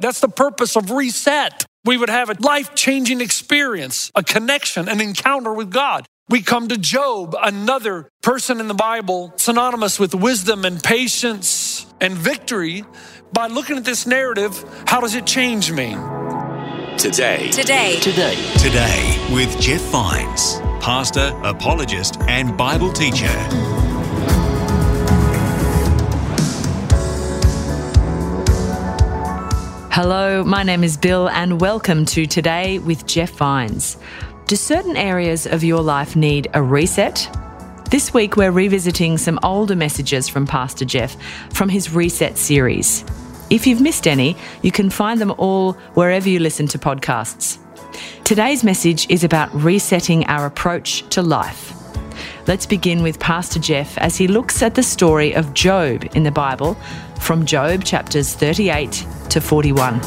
That's the purpose of reset. We would have a life changing experience, a connection, an encounter with God. We come to Job, another person in the Bible synonymous with wisdom and patience and victory. By looking at this narrative, how does it change me? Today. Today. Today. Today with Jeff Vines, pastor, apologist, and Bible teacher. Hello, my name is Bill, and welcome to Today with Jeff Vines. Do certain areas of your life need a reset? This week, we're revisiting some older messages from Pastor Jeff from his Reset series. If you've missed any, you can find them all wherever you listen to podcasts. Today's message is about resetting our approach to life. Let's begin with Pastor Jeff as he looks at the story of Job in the Bible from Job chapters 38 to 41.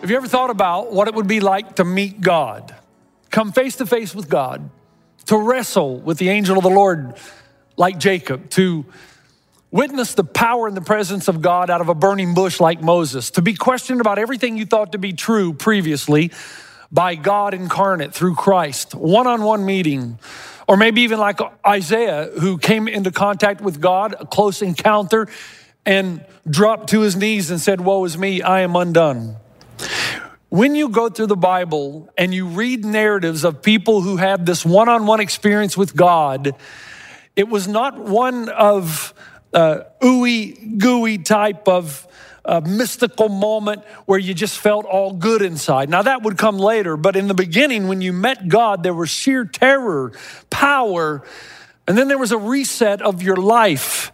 Have you ever thought about what it would be like to meet God, come face to face with God, to wrestle with the angel of the Lord like Jacob, to witness the power and the presence of God out of a burning bush like Moses, to be questioned about everything you thought to be true previously by God incarnate through Christ, one on one meeting, or maybe even like Isaiah, who came into contact with God, a close encounter, and dropped to his knees and said, Woe is me, I am undone. When you go through the Bible and you read narratives of people who had this one on one experience with God, it was not one of uh, ooey gooey type of uh, mystical moment where you just felt all good inside. Now, that would come later, but in the beginning, when you met God, there was sheer terror, power, and then there was a reset of your life.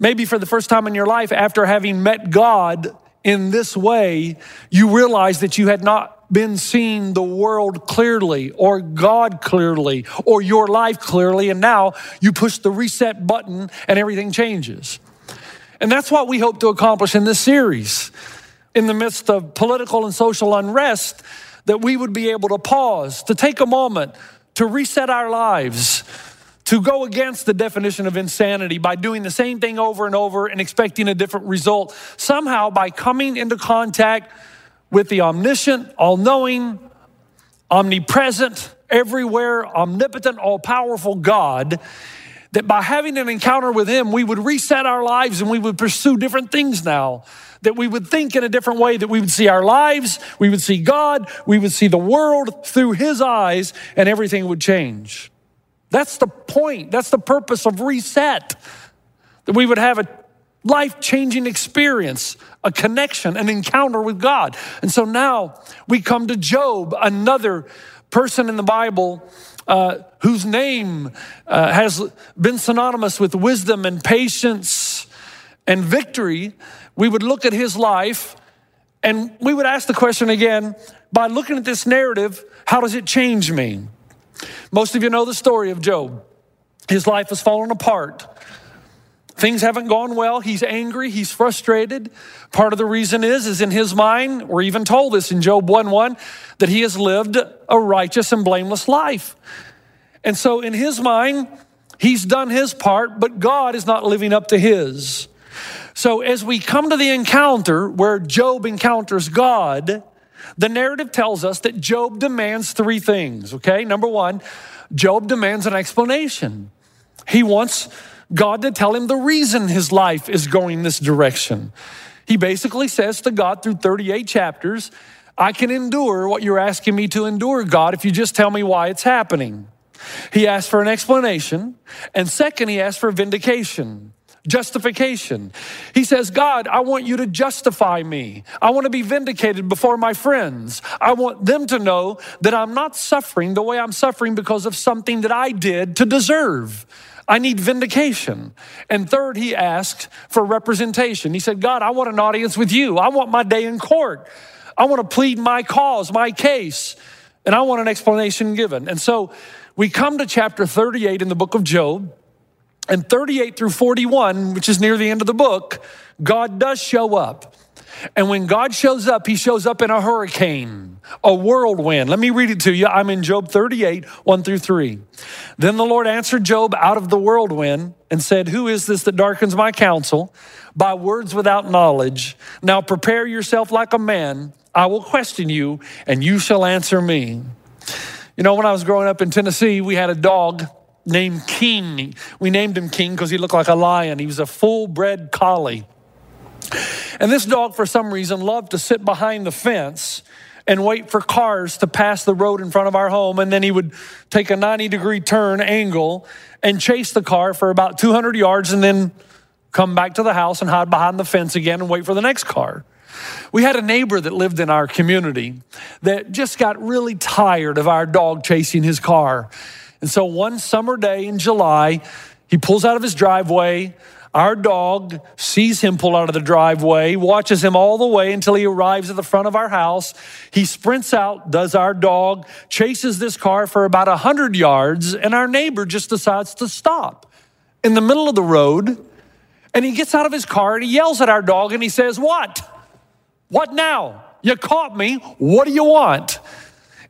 Maybe for the first time in your life, after having met God in this way, you realized that you had not been seeing the world clearly or God clearly or your life clearly, and now you push the reset button and everything changes. And that's what we hope to accomplish in this series. In the midst of political and social unrest, that we would be able to pause, to take a moment, to reset our lives, to go against the definition of insanity by doing the same thing over and over and expecting a different result. Somehow, by coming into contact with the omniscient, all knowing, omnipresent, everywhere, omnipotent, all powerful God, that by having an encounter with Him, we would reset our lives and we would pursue different things now. That we would think in a different way, that we would see our lives, we would see God, we would see the world through His eyes, and everything would change. That's the point, that's the purpose of reset. That we would have a life changing experience, a connection, an encounter with God. And so now we come to Job, another person in the Bible uh, whose name uh, has been synonymous with wisdom and patience and victory. We would look at his life and we would ask the question again by looking at this narrative, how does it change me? Most of you know the story of Job. His life has fallen apart. Things haven't gone well. He's angry. He's frustrated. Part of the reason is, is in his mind, we're even told this in Job 1 1, that he has lived a righteous and blameless life. And so in his mind, he's done his part, but God is not living up to his. So as we come to the encounter where Job encounters God, the narrative tells us that Job demands three things, okay? Number one, Job demands an explanation. He wants God to tell him the reason his life is going this direction. He basically says to God through 38 chapters, I can endure what you're asking me to endure, God, if you just tell me why it's happening. He asked for an explanation. And second, he asked for vindication. justification. He says, God, I want you to justify me. I want to be vindicated before my friends. I want them to know that I'm not suffering the way I'm suffering because of something that I did to deserve. I need vindication. And third, he asked for representation. He said, God, I want an audience with you. I want my day in court. I want to plead my cause, my case, and I want an explanation given. And so we come to chapter 38 in the book of Job. And 38 through 41, which is near the end of the book, God does show up. And when God shows up, he shows up in a hurricane, a whirlwind. Let me read it to you. I'm in Job 38, 1 through 3. Then the Lord answered Job out of the whirlwind and said, Who is this that darkens my counsel by words without knowledge? Now prepare yourself like a man. I will question you, and you shall answer me. You know, when I was growing up in Tennessee, we had a dog named King. We named him King because he looked like a lion. He was a full bred collie. And this dog, for some reason, loved to sit behind the fence and wait for cars to pass the road in front of our home. And then he would take a 90 degree turn angle and chase the car for about 200 yards and then come back to the house and hide behind the fence again and wait for the next car. We had a neighbor that lived in our community that just got really tired of our dog chasing his car. And so one summer day in July, he pulls out of his driveway. Our dog sees him pull out of the driveway, watches him all the way until he arrives at the front of our house. He sprints out, does our dog, chases this car for about 100 yards, and our neighbor just decides to stop in the middle of the road. And he gets out of his car and he yells at our dog and he says, What? What now? You caught me. What do you want?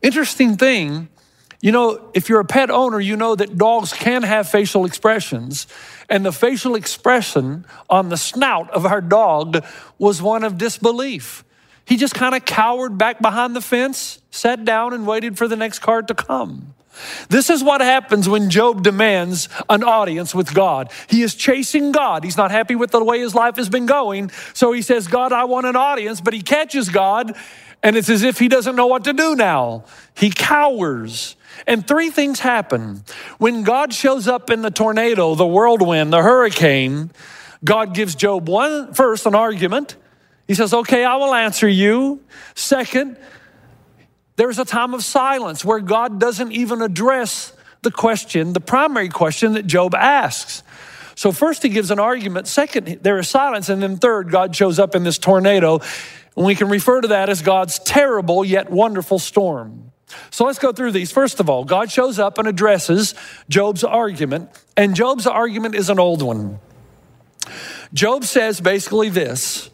Interesting thing you know, if you're a pet owner, you know that dogs can have facial expressions. And the facial expression on the snout of our dog was one of disbelief. He just kind of cowered back behind the fence, sat down, and waited for the next card to come. This is what happens when Job demands an audience with God. He is chasing God. He's not happy with the way his life has been going. So he says, God, I want an audience, but he catches God, and it's as if he doesn't know what to do now. He cowers. And three things happen. When God shows up in the tornado, the whirlwind, the hurricane, God gives Job one, first, an argument. He says, Okay, I will answer you. Second, there's a time of silence where God doesn't even address the question, the primary question that Job asks. So, first, he gives an argument. Second, there is silence. And then, third, God shows up in this tornado. And we can refer to that as God's terrible yet wonderful storm. So let's go through these. First of all, God shows up and addresses Job's argument, and Job's argument is an old one. Job says basically this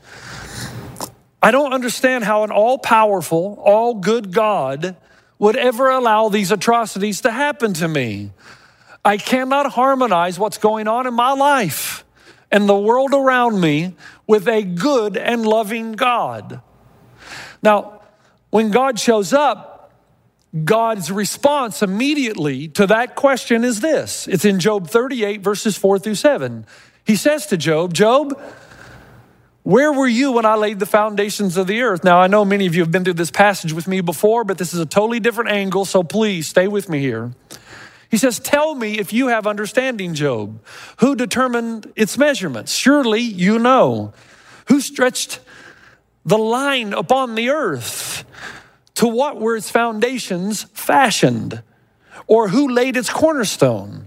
I don't understand how an all powerful, all good God would ever allow these atrocities to happen to me. I cannot harmonize what's going on in my life and the world around me with a good and loving God. Now, when God shows up, God's response immediately to that question is this it's in Job 38, verses 4 through 7. He says to Job, Job, where were you when I laid the foundations of the earth? Now, I know many of you have been through this passage with me before, but this is a totally different angle, so please stay with me here. He says, Tell me if you have understanding, Job. Who determined its measurements? Surely you know. Who stretched the line upon the earth? To what were its foundations fashioned? Or who laid its cornerstone?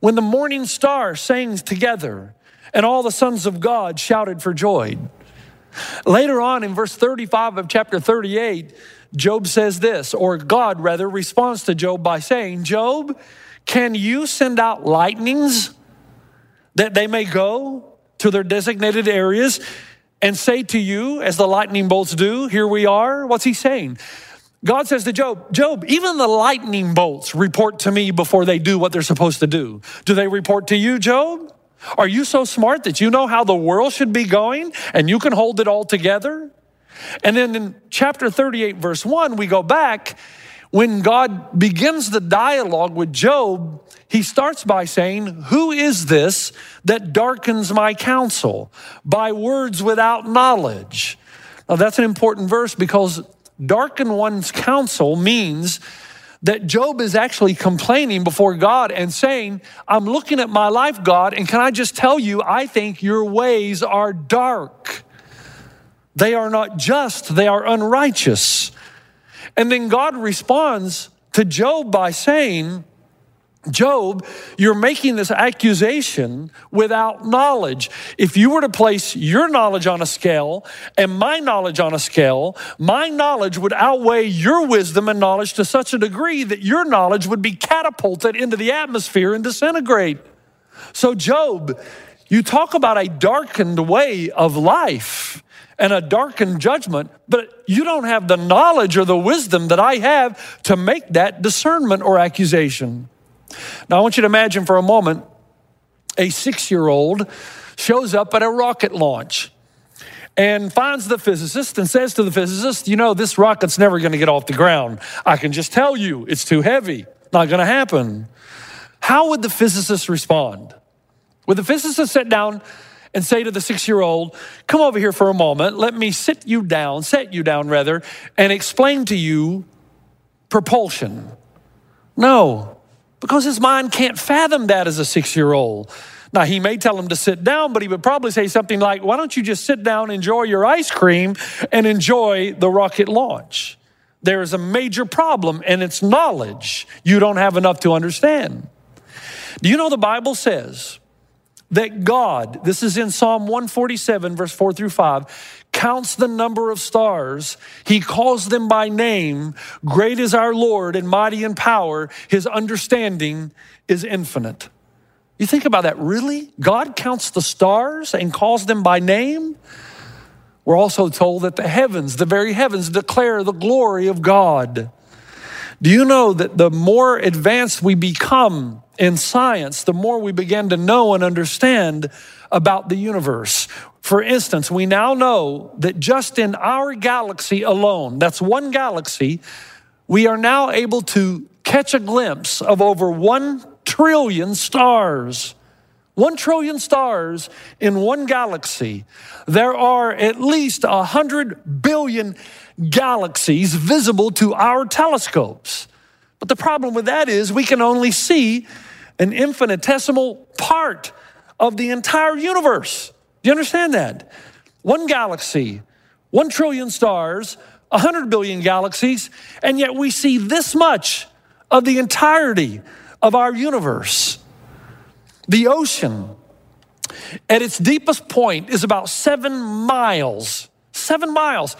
When the morning star sang together and all the sons of God shouted for joy. Later on in verse 35 of chapter 38, Job says this, or God rather responds to Job by saying, Job, can you send out lightnings that they may go to their designated areas? and say to you, as the lightning bolts do, here we are. What's he saying? God says to Job, Job, even the lightning bolts report to me before they do what they're supposed to do. Do they report to you, Job? Are you so smart that you know how the world should be going and you can hold it all together? And then in chapter 38, verse 1, we go back. When God begins the dialogue with Job, he starts by saying, Who is this that darkens my counsel by words without knowledge? Now, that's an important verse because darken one's counsel means that Job is actually complaining before God and saying, I'm looking at my life, God, and can I just tell you, I think your ways are dark. They are not just, they are unrighteous. And then God responds to Job by saying, Job, you're making this accusation without knowledge. If you were to place your knowledge on a scale and my knowledge on a scale, my knowledge would outweigh your wisdom and knowledge to such a degree that your knowledge would be catapulted into the atmosphere and disintegrate. So, Job, you talk about a darkened way of life and a darkened judgment, but you don't have the knowledge or the wisdom that I have to make that discernment or accusation. Now, I want you to imagine for a moment a six year old shows up at a rocket launch and finds the physicist and says to the physicist, You know, this rocket's never going to get off the ground. I can just tell you it's too heavy, not going to happen. How would the physicist respond? Would the physicist sit down and say to the six year old, Come over here for a moment, let me sit you down, set you down rather, and explain to you propulsion? No because his mind can't fathom that as a six year old. Now, he may tell him to sit down, but he would probably say something like, Why don't you just sit down, enjoy your ice cream, and enjoy the rocket launch? There is a major problem, and it's knowledge you don't have enough to understand. Do you know the Bible says that God, this is in Psalm 147, verse 4 through 5, counts the number of stars. He calls them by name. Great is our Lord and mighty in power. His understanding is infinite. You think about that, really? God counts the stars and calls them by name? We're also told that the heavens, the very heavens, declare the glory of God. Do you know that the more advanced we become in science, the more we begin to know and understand about the universe? For instance, we now know that just in our galaxy alone, that's one galaxy, we are now able to catch a glimpse of over one trillion stars. One trillion stars in one galaxy. There are at least a hundred billion galaxies visible to our telescopes. But the problem with that is we can only see an infinitesimal part of the entire universe. Do you understand that? One galaxy, one trillion stars, a hundred billion galaxies, and yet we see this much of the entirety of our universe. The ocean, at its deepest point, is about seven miles. Seven miles.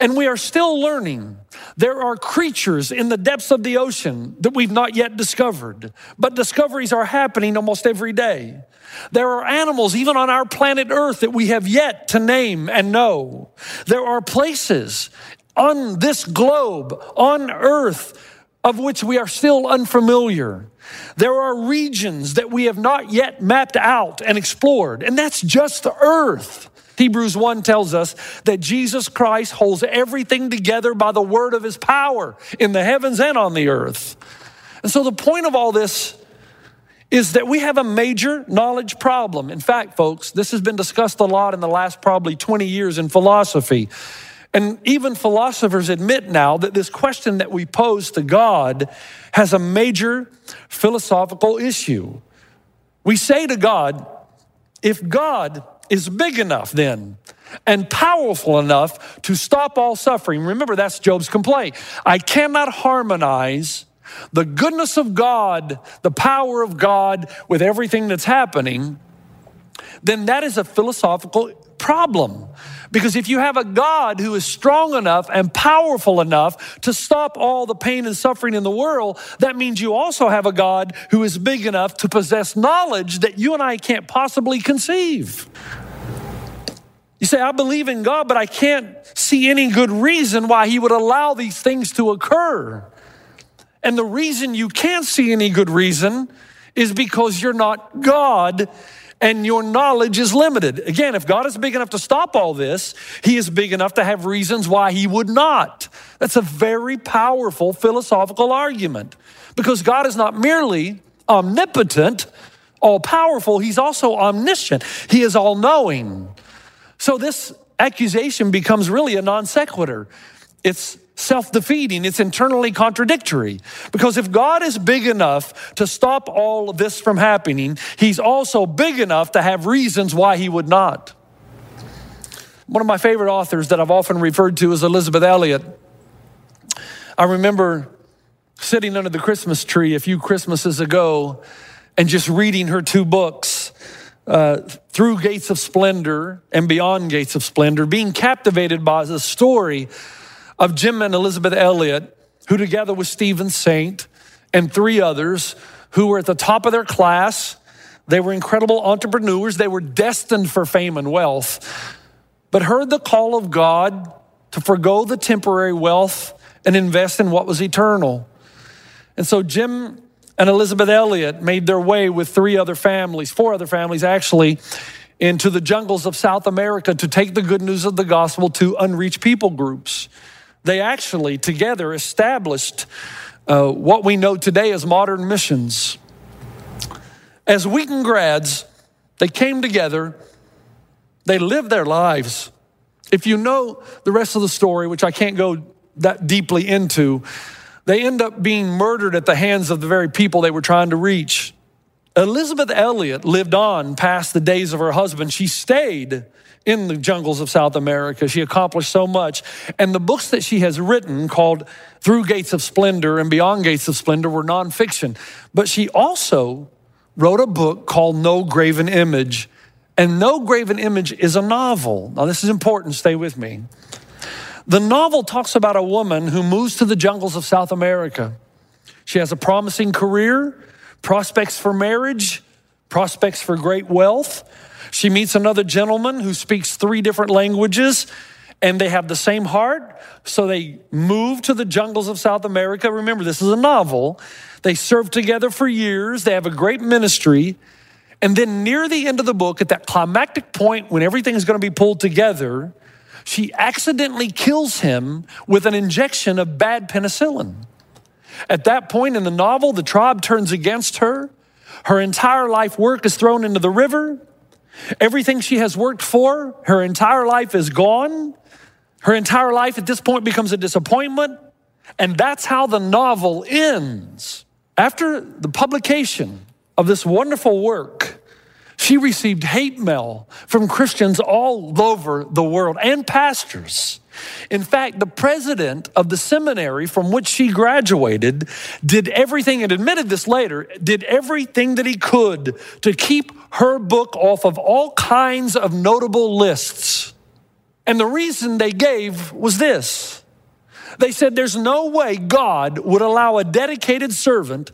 And we are still learning. There are creatures in the depths of the ocean that we've not yet discovered, but discoveries are happening almost every day. There are animals, even on our planet Earth, that we have yet to name and know. There are places on this globe, on Earth, of which we are still unfamiliar. There are regions that we have not yet mapped out and explored, and that's just the Earth. Hebrews 1 tells us that Jesus Christ holds everything together by the word of his power in the heavens and on the earth. And so the point of all this is that we have a major knowledge problem. In fact, folks, this has been discussed a lot in the last probably 20 years in philosophy. And even philosophers admit now that this question that we pose to God has a major philosophical issue. We say to God, if God is big enough then and powerful enough to stop all suffering, remember that's Job's complaint. I cannot harmonize the goodness of God, the power of God with everything that's happening, then that is a philosophical problem. Because if you have a God who is strong enough and powerful enough to stop all the pain and suffering in the world, that means you also have a God who is big enough to possess knowledge that you and I can't possibly conceive. You say, I believe in God, but I can't see any good reason why He would allow these things to occur. And the reason you can't see any good reason is because you're not God and your knowledge is limited. Again, if God is big enough to stop all this, He is big enough to have reasons why He would not. That's a very powerful philosophical argument because God is not merely omnipotent, all powerful, He's also omniscient, He is all knowing. So this accusation becomes really a non sequitur. It's self defeating, it's internally contradictory. Because if God is big enough to stop all of this from happening, He's also big enough to have reasons why He would not. One of my favorite authors that I've often referred to is Elisabeth Elliot. I remember sitting under the Christmas tree a few Christmases ago and just reading her two books. Uh, through gates of splendor and beyond gates of splendor, being captivated by the story of Jim and Elisabeth Elliot, who together with Stephen Saint and three others who were at the top of their class, they were incredible entrepreneurs. They were destined for fame and wealth, but heard the call of God to forego the temporary wealth and invest in what was eternal. And so Jim and Elisabeth Elliot made their way with three other families, four other families actually, into the jungles of South America to take the good news of the gospel to unreached people groups. They actually together established uh, what we know today as modern missions. As Wheaton grads, they came together, they lived their lives. If you know the rest of the story, which I can't go that deeply into, they end up being murdered at the hands of the very people they were trying to reach. Elisabeth Elliot lived on past the days of her husband. She stayed in the jungles of South America. She accomplished so much. And the books that she has written, called Through Gates of Splendor and Beyond Gates of Splendor, were nonfiction. But she also wrote a book called No Graven Image. And No Graven Image is a novel. Now, this is important, stay with me. The novel talks about a woman who moves to the jungles of South America. She has a promising career, prospects for marriage, prospects for great wealth. She meets another gentleman who speaks three different languages and they have the same heart. So they move to the jungles of South America. Remember, this is a novel. They serve together for years, they have a great ministry. And then near the end of the book, at that climactic point when everything is going to be pulled together, she accidentally kills him with an injection of bad penicillin. At that point in the novel, the tribe turns against her. Her entire life work is thrown into the river. Everything she has worked for, her entire life is gone. Her entire life at this point becomes a disappointment. And that's how the novel ends. After the publication of this wonderful work, she received hate mail from Christians all over the world and pastors. In fact, the president of the seminary from which she graduated did everything, and admitted this later, did everything that he could to keep her book off of all kinds of notable lists. And the reason they gave was this they said, There's no way God would allow a dedicated servant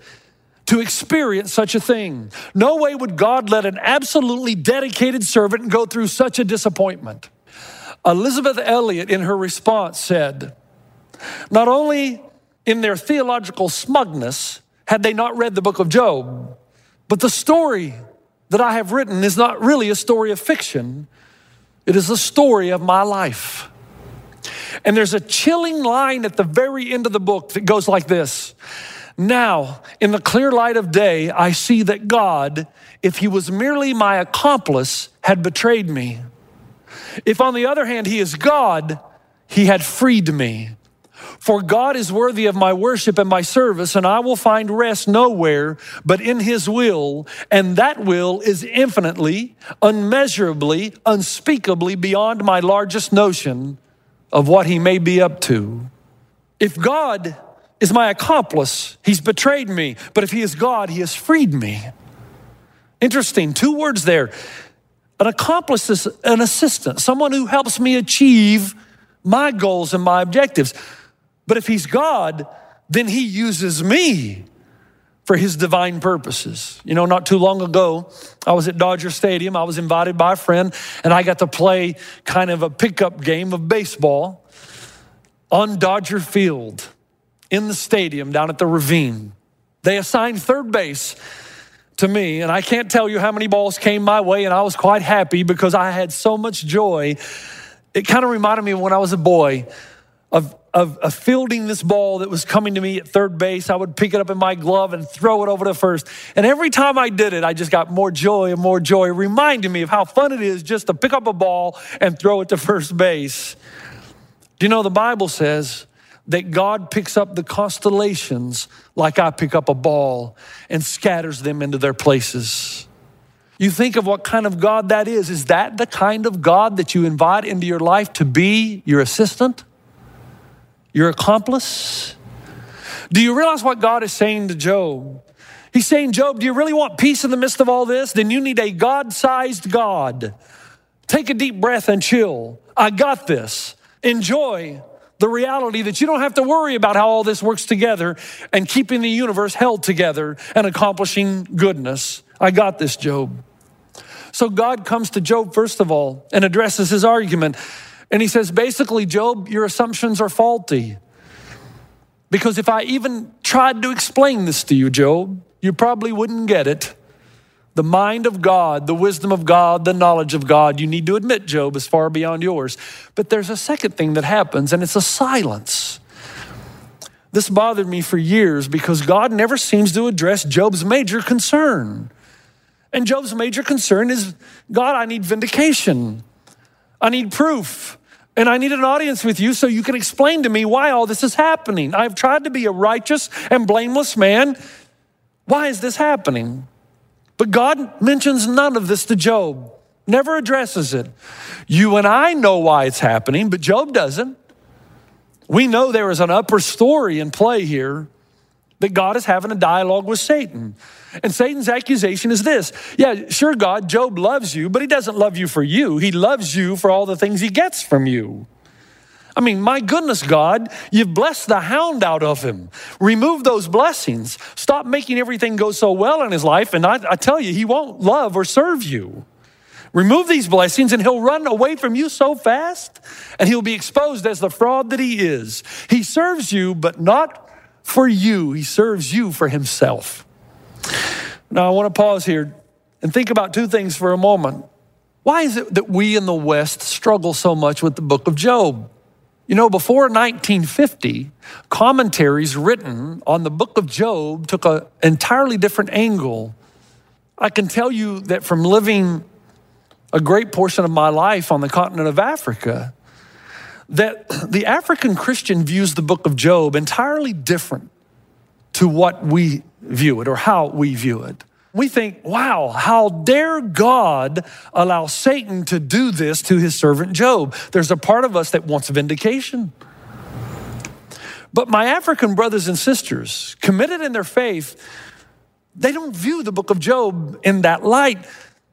to experience such a thing. No way would God let an absolutely dedicated servant go through such a disappointment. Elisabeth Elliot, in her response, said, Not only in their theological smugness had they not read the book of Job, but the story that I have written is not really a story of fiction, it is a story of my life. And there's a chilling line at the very end of the book that goes like this Now, in the clear light of day, I see that God, if he was merely my accomplice, had betrayed me. If, on the other hand, he is God, he had freed me. For God is worthy of my worship and my service, and I will find rest nowhere but in His will, and that will is infinitely, unmeasurably, unspeakably beyond my largest notion of what He may be up to. If God is my accomplice, He's betrayed me, but if He is God, He has freed me. Interesting, two words there. An accomplice is an assistant, someone who helps me achieve my goals and my objectives. But if he's God, then he uses me for his divine purposes. You know, not too long ago, I was at Dodger Stadium. I was invited by a friend, and I got to play kind of a pickup game of baseball on Dodger Field in the stadium down at the ravine. They assigned third base to me, and I can't tell you how many balls came my way, and I was quite happy because I had so much joy. It kind of reminded me of when I was a boy of, of, of, fielding this ball that was coming to me at third base. I would pick it up in my glove and throw it over to first. And every time I did it, I just got more joy and more joy, reminding me of how fun it is just to pick up a ball and throw it to first base. Do you know the Bible says that God picks up the constellations like I pick up a ball and scatters them into their places. You think of what kind of God that is. Is that the kind of God that you invite into your life to be your assistant, your accomplice? Do you realize what God is saying to Job? He's saying, Job, do you really want peace in the midst of all this? Then you need a God sized God. Take a deep breath and chill. I got this. Enjoy the reality that you don't have to worry about how all this works together and keeping the universe held together and accomplishing goodness. I got this, Job. So God comes to Job, first of all, and addresses his argument. And he says, basically, Job, your assumptions are faulty. Because if I even tried to explain this to you, Job, you probably wouldn't get it. The mind of God, the wisdom of God, the knowledge of God, you need to admit, Job, is far beyond yours. But there's a second thing that happens, and it's a silence. This bothered me for years because God never seems to address Job's major concern. And Job's major concern is God, I need vindication. I need proof. And I need an audience with you so you can explain to me why all this is happening. I've tried to be a righteous and blameless man. Why is this happening? But God mentions none of this to Job, never addresses it. You and I know why it's happening, but Job doesn't. We know there is an upper story in play here that God is having a dialogue with Satan. And Satan's accusation is this Yeah, sure, God, Job loves you, but he doesn't love you for you. He loves you for all the things he gets from you. I mean, my goodness, God, you've blessed the hound out of him. Remove those blessings. Stop making everything go so well in his life, and I, I, tell you, he won't love or serve you. Remove these blessings, and he'll run away from you so fast, and he'll be exposed as the fraud that he is. He serves you, but not for you, he serves you for himself. Now, I want to pause here and think about two things for a moment. Why is it that we in the West struggle so much with the book of Job? You know, before 1950, commentaries written on the book of Job took an entirely different angle. I can tell you that from living a great portion of my life on the continent of Africa, that the African Christian views the book of Job entirely different to what we view it or how we view it. We think, wow, how dare God allow Satan to do this to his servant Job? There's a part of us that wants vindication. But my African brothers and sisters, committed in their faith, they don't view the book of Job in that light.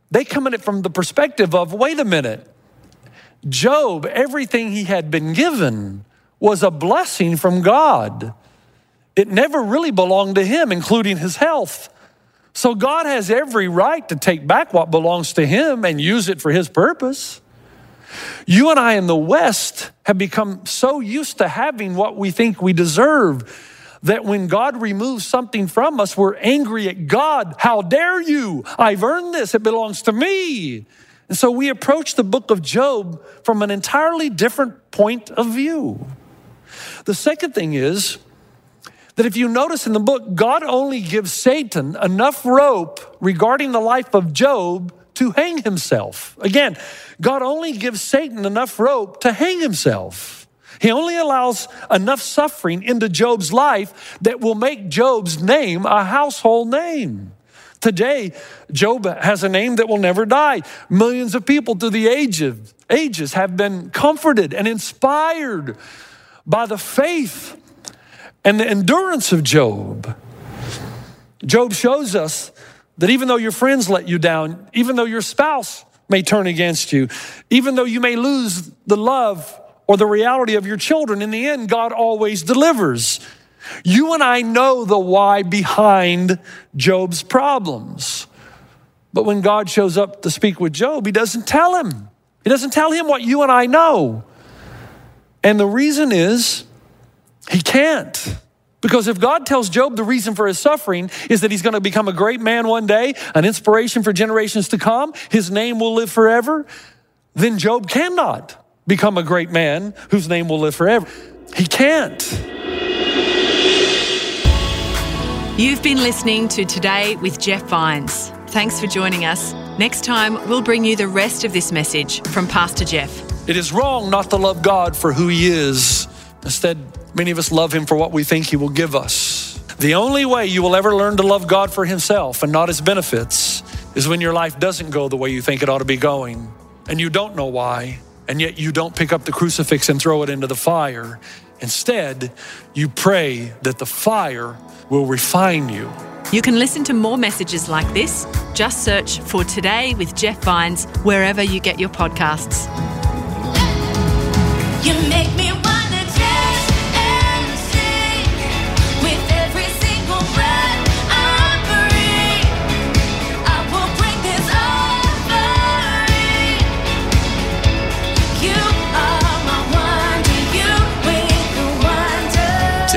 They come at it from the perspective of wait a minute, Job, everything he had been given was a blessing from God. It never really belonged to him, including his health. So God has every right to take back what belongs to him and use it for his purpose. You and I in the West have become so used to having what we think we deserve that when God removes something from us, we're angry at God. How dare you? I've earned this, it belongs to me. And so we approach the book of Job from an entirely different point of view. The second thing is that if you notice in the book, God only gives Satan enough rope regarding the life of Job to hang himself. Again, God only gives Satan enough rope to hang himself. He only allows enough suffering into Job's life that will make Job's name a household name. Today, Job has a name that will never die. Millions of people through the ages, ages have been comforted and inspired by the faith and the endurance of Job. Job shows us that even though your friends let you down, even though your spouse may turn against you, even though you may lose the love or the reality of your children, in the end, God always delivers. You and I know the why behind Job's problems. But when God shows up to speak with Job, he doesn't tell him. He doesn't tell him what you and I know. And the reason is he can't. Because if God tells Job the reason for his suffering is that he's going to become a great man one day, an inspiration for generations to come, his name will live forever, then Job cannot become a great man whose name will live forever. He can't. You've been listening to Today with Jeff Vines. Thanks for joining us. Next time, we'll bring you the rest of this message from Pastor Jeff. It is wrong not to love God for who He is. Instead, Many of us love Him for what we think He will give us. The only way you will ever learn to love God for Himself and not His benefits is when your life doesn't go the way you think it ought to be going, and you don't know why, and yet you don't pick up the crucifix and throw it into the fire. Instead, you pray that the fire will refine you. You can listen to more messages like this. Just search for Today with Jeff Vines wherever you get your podcasts.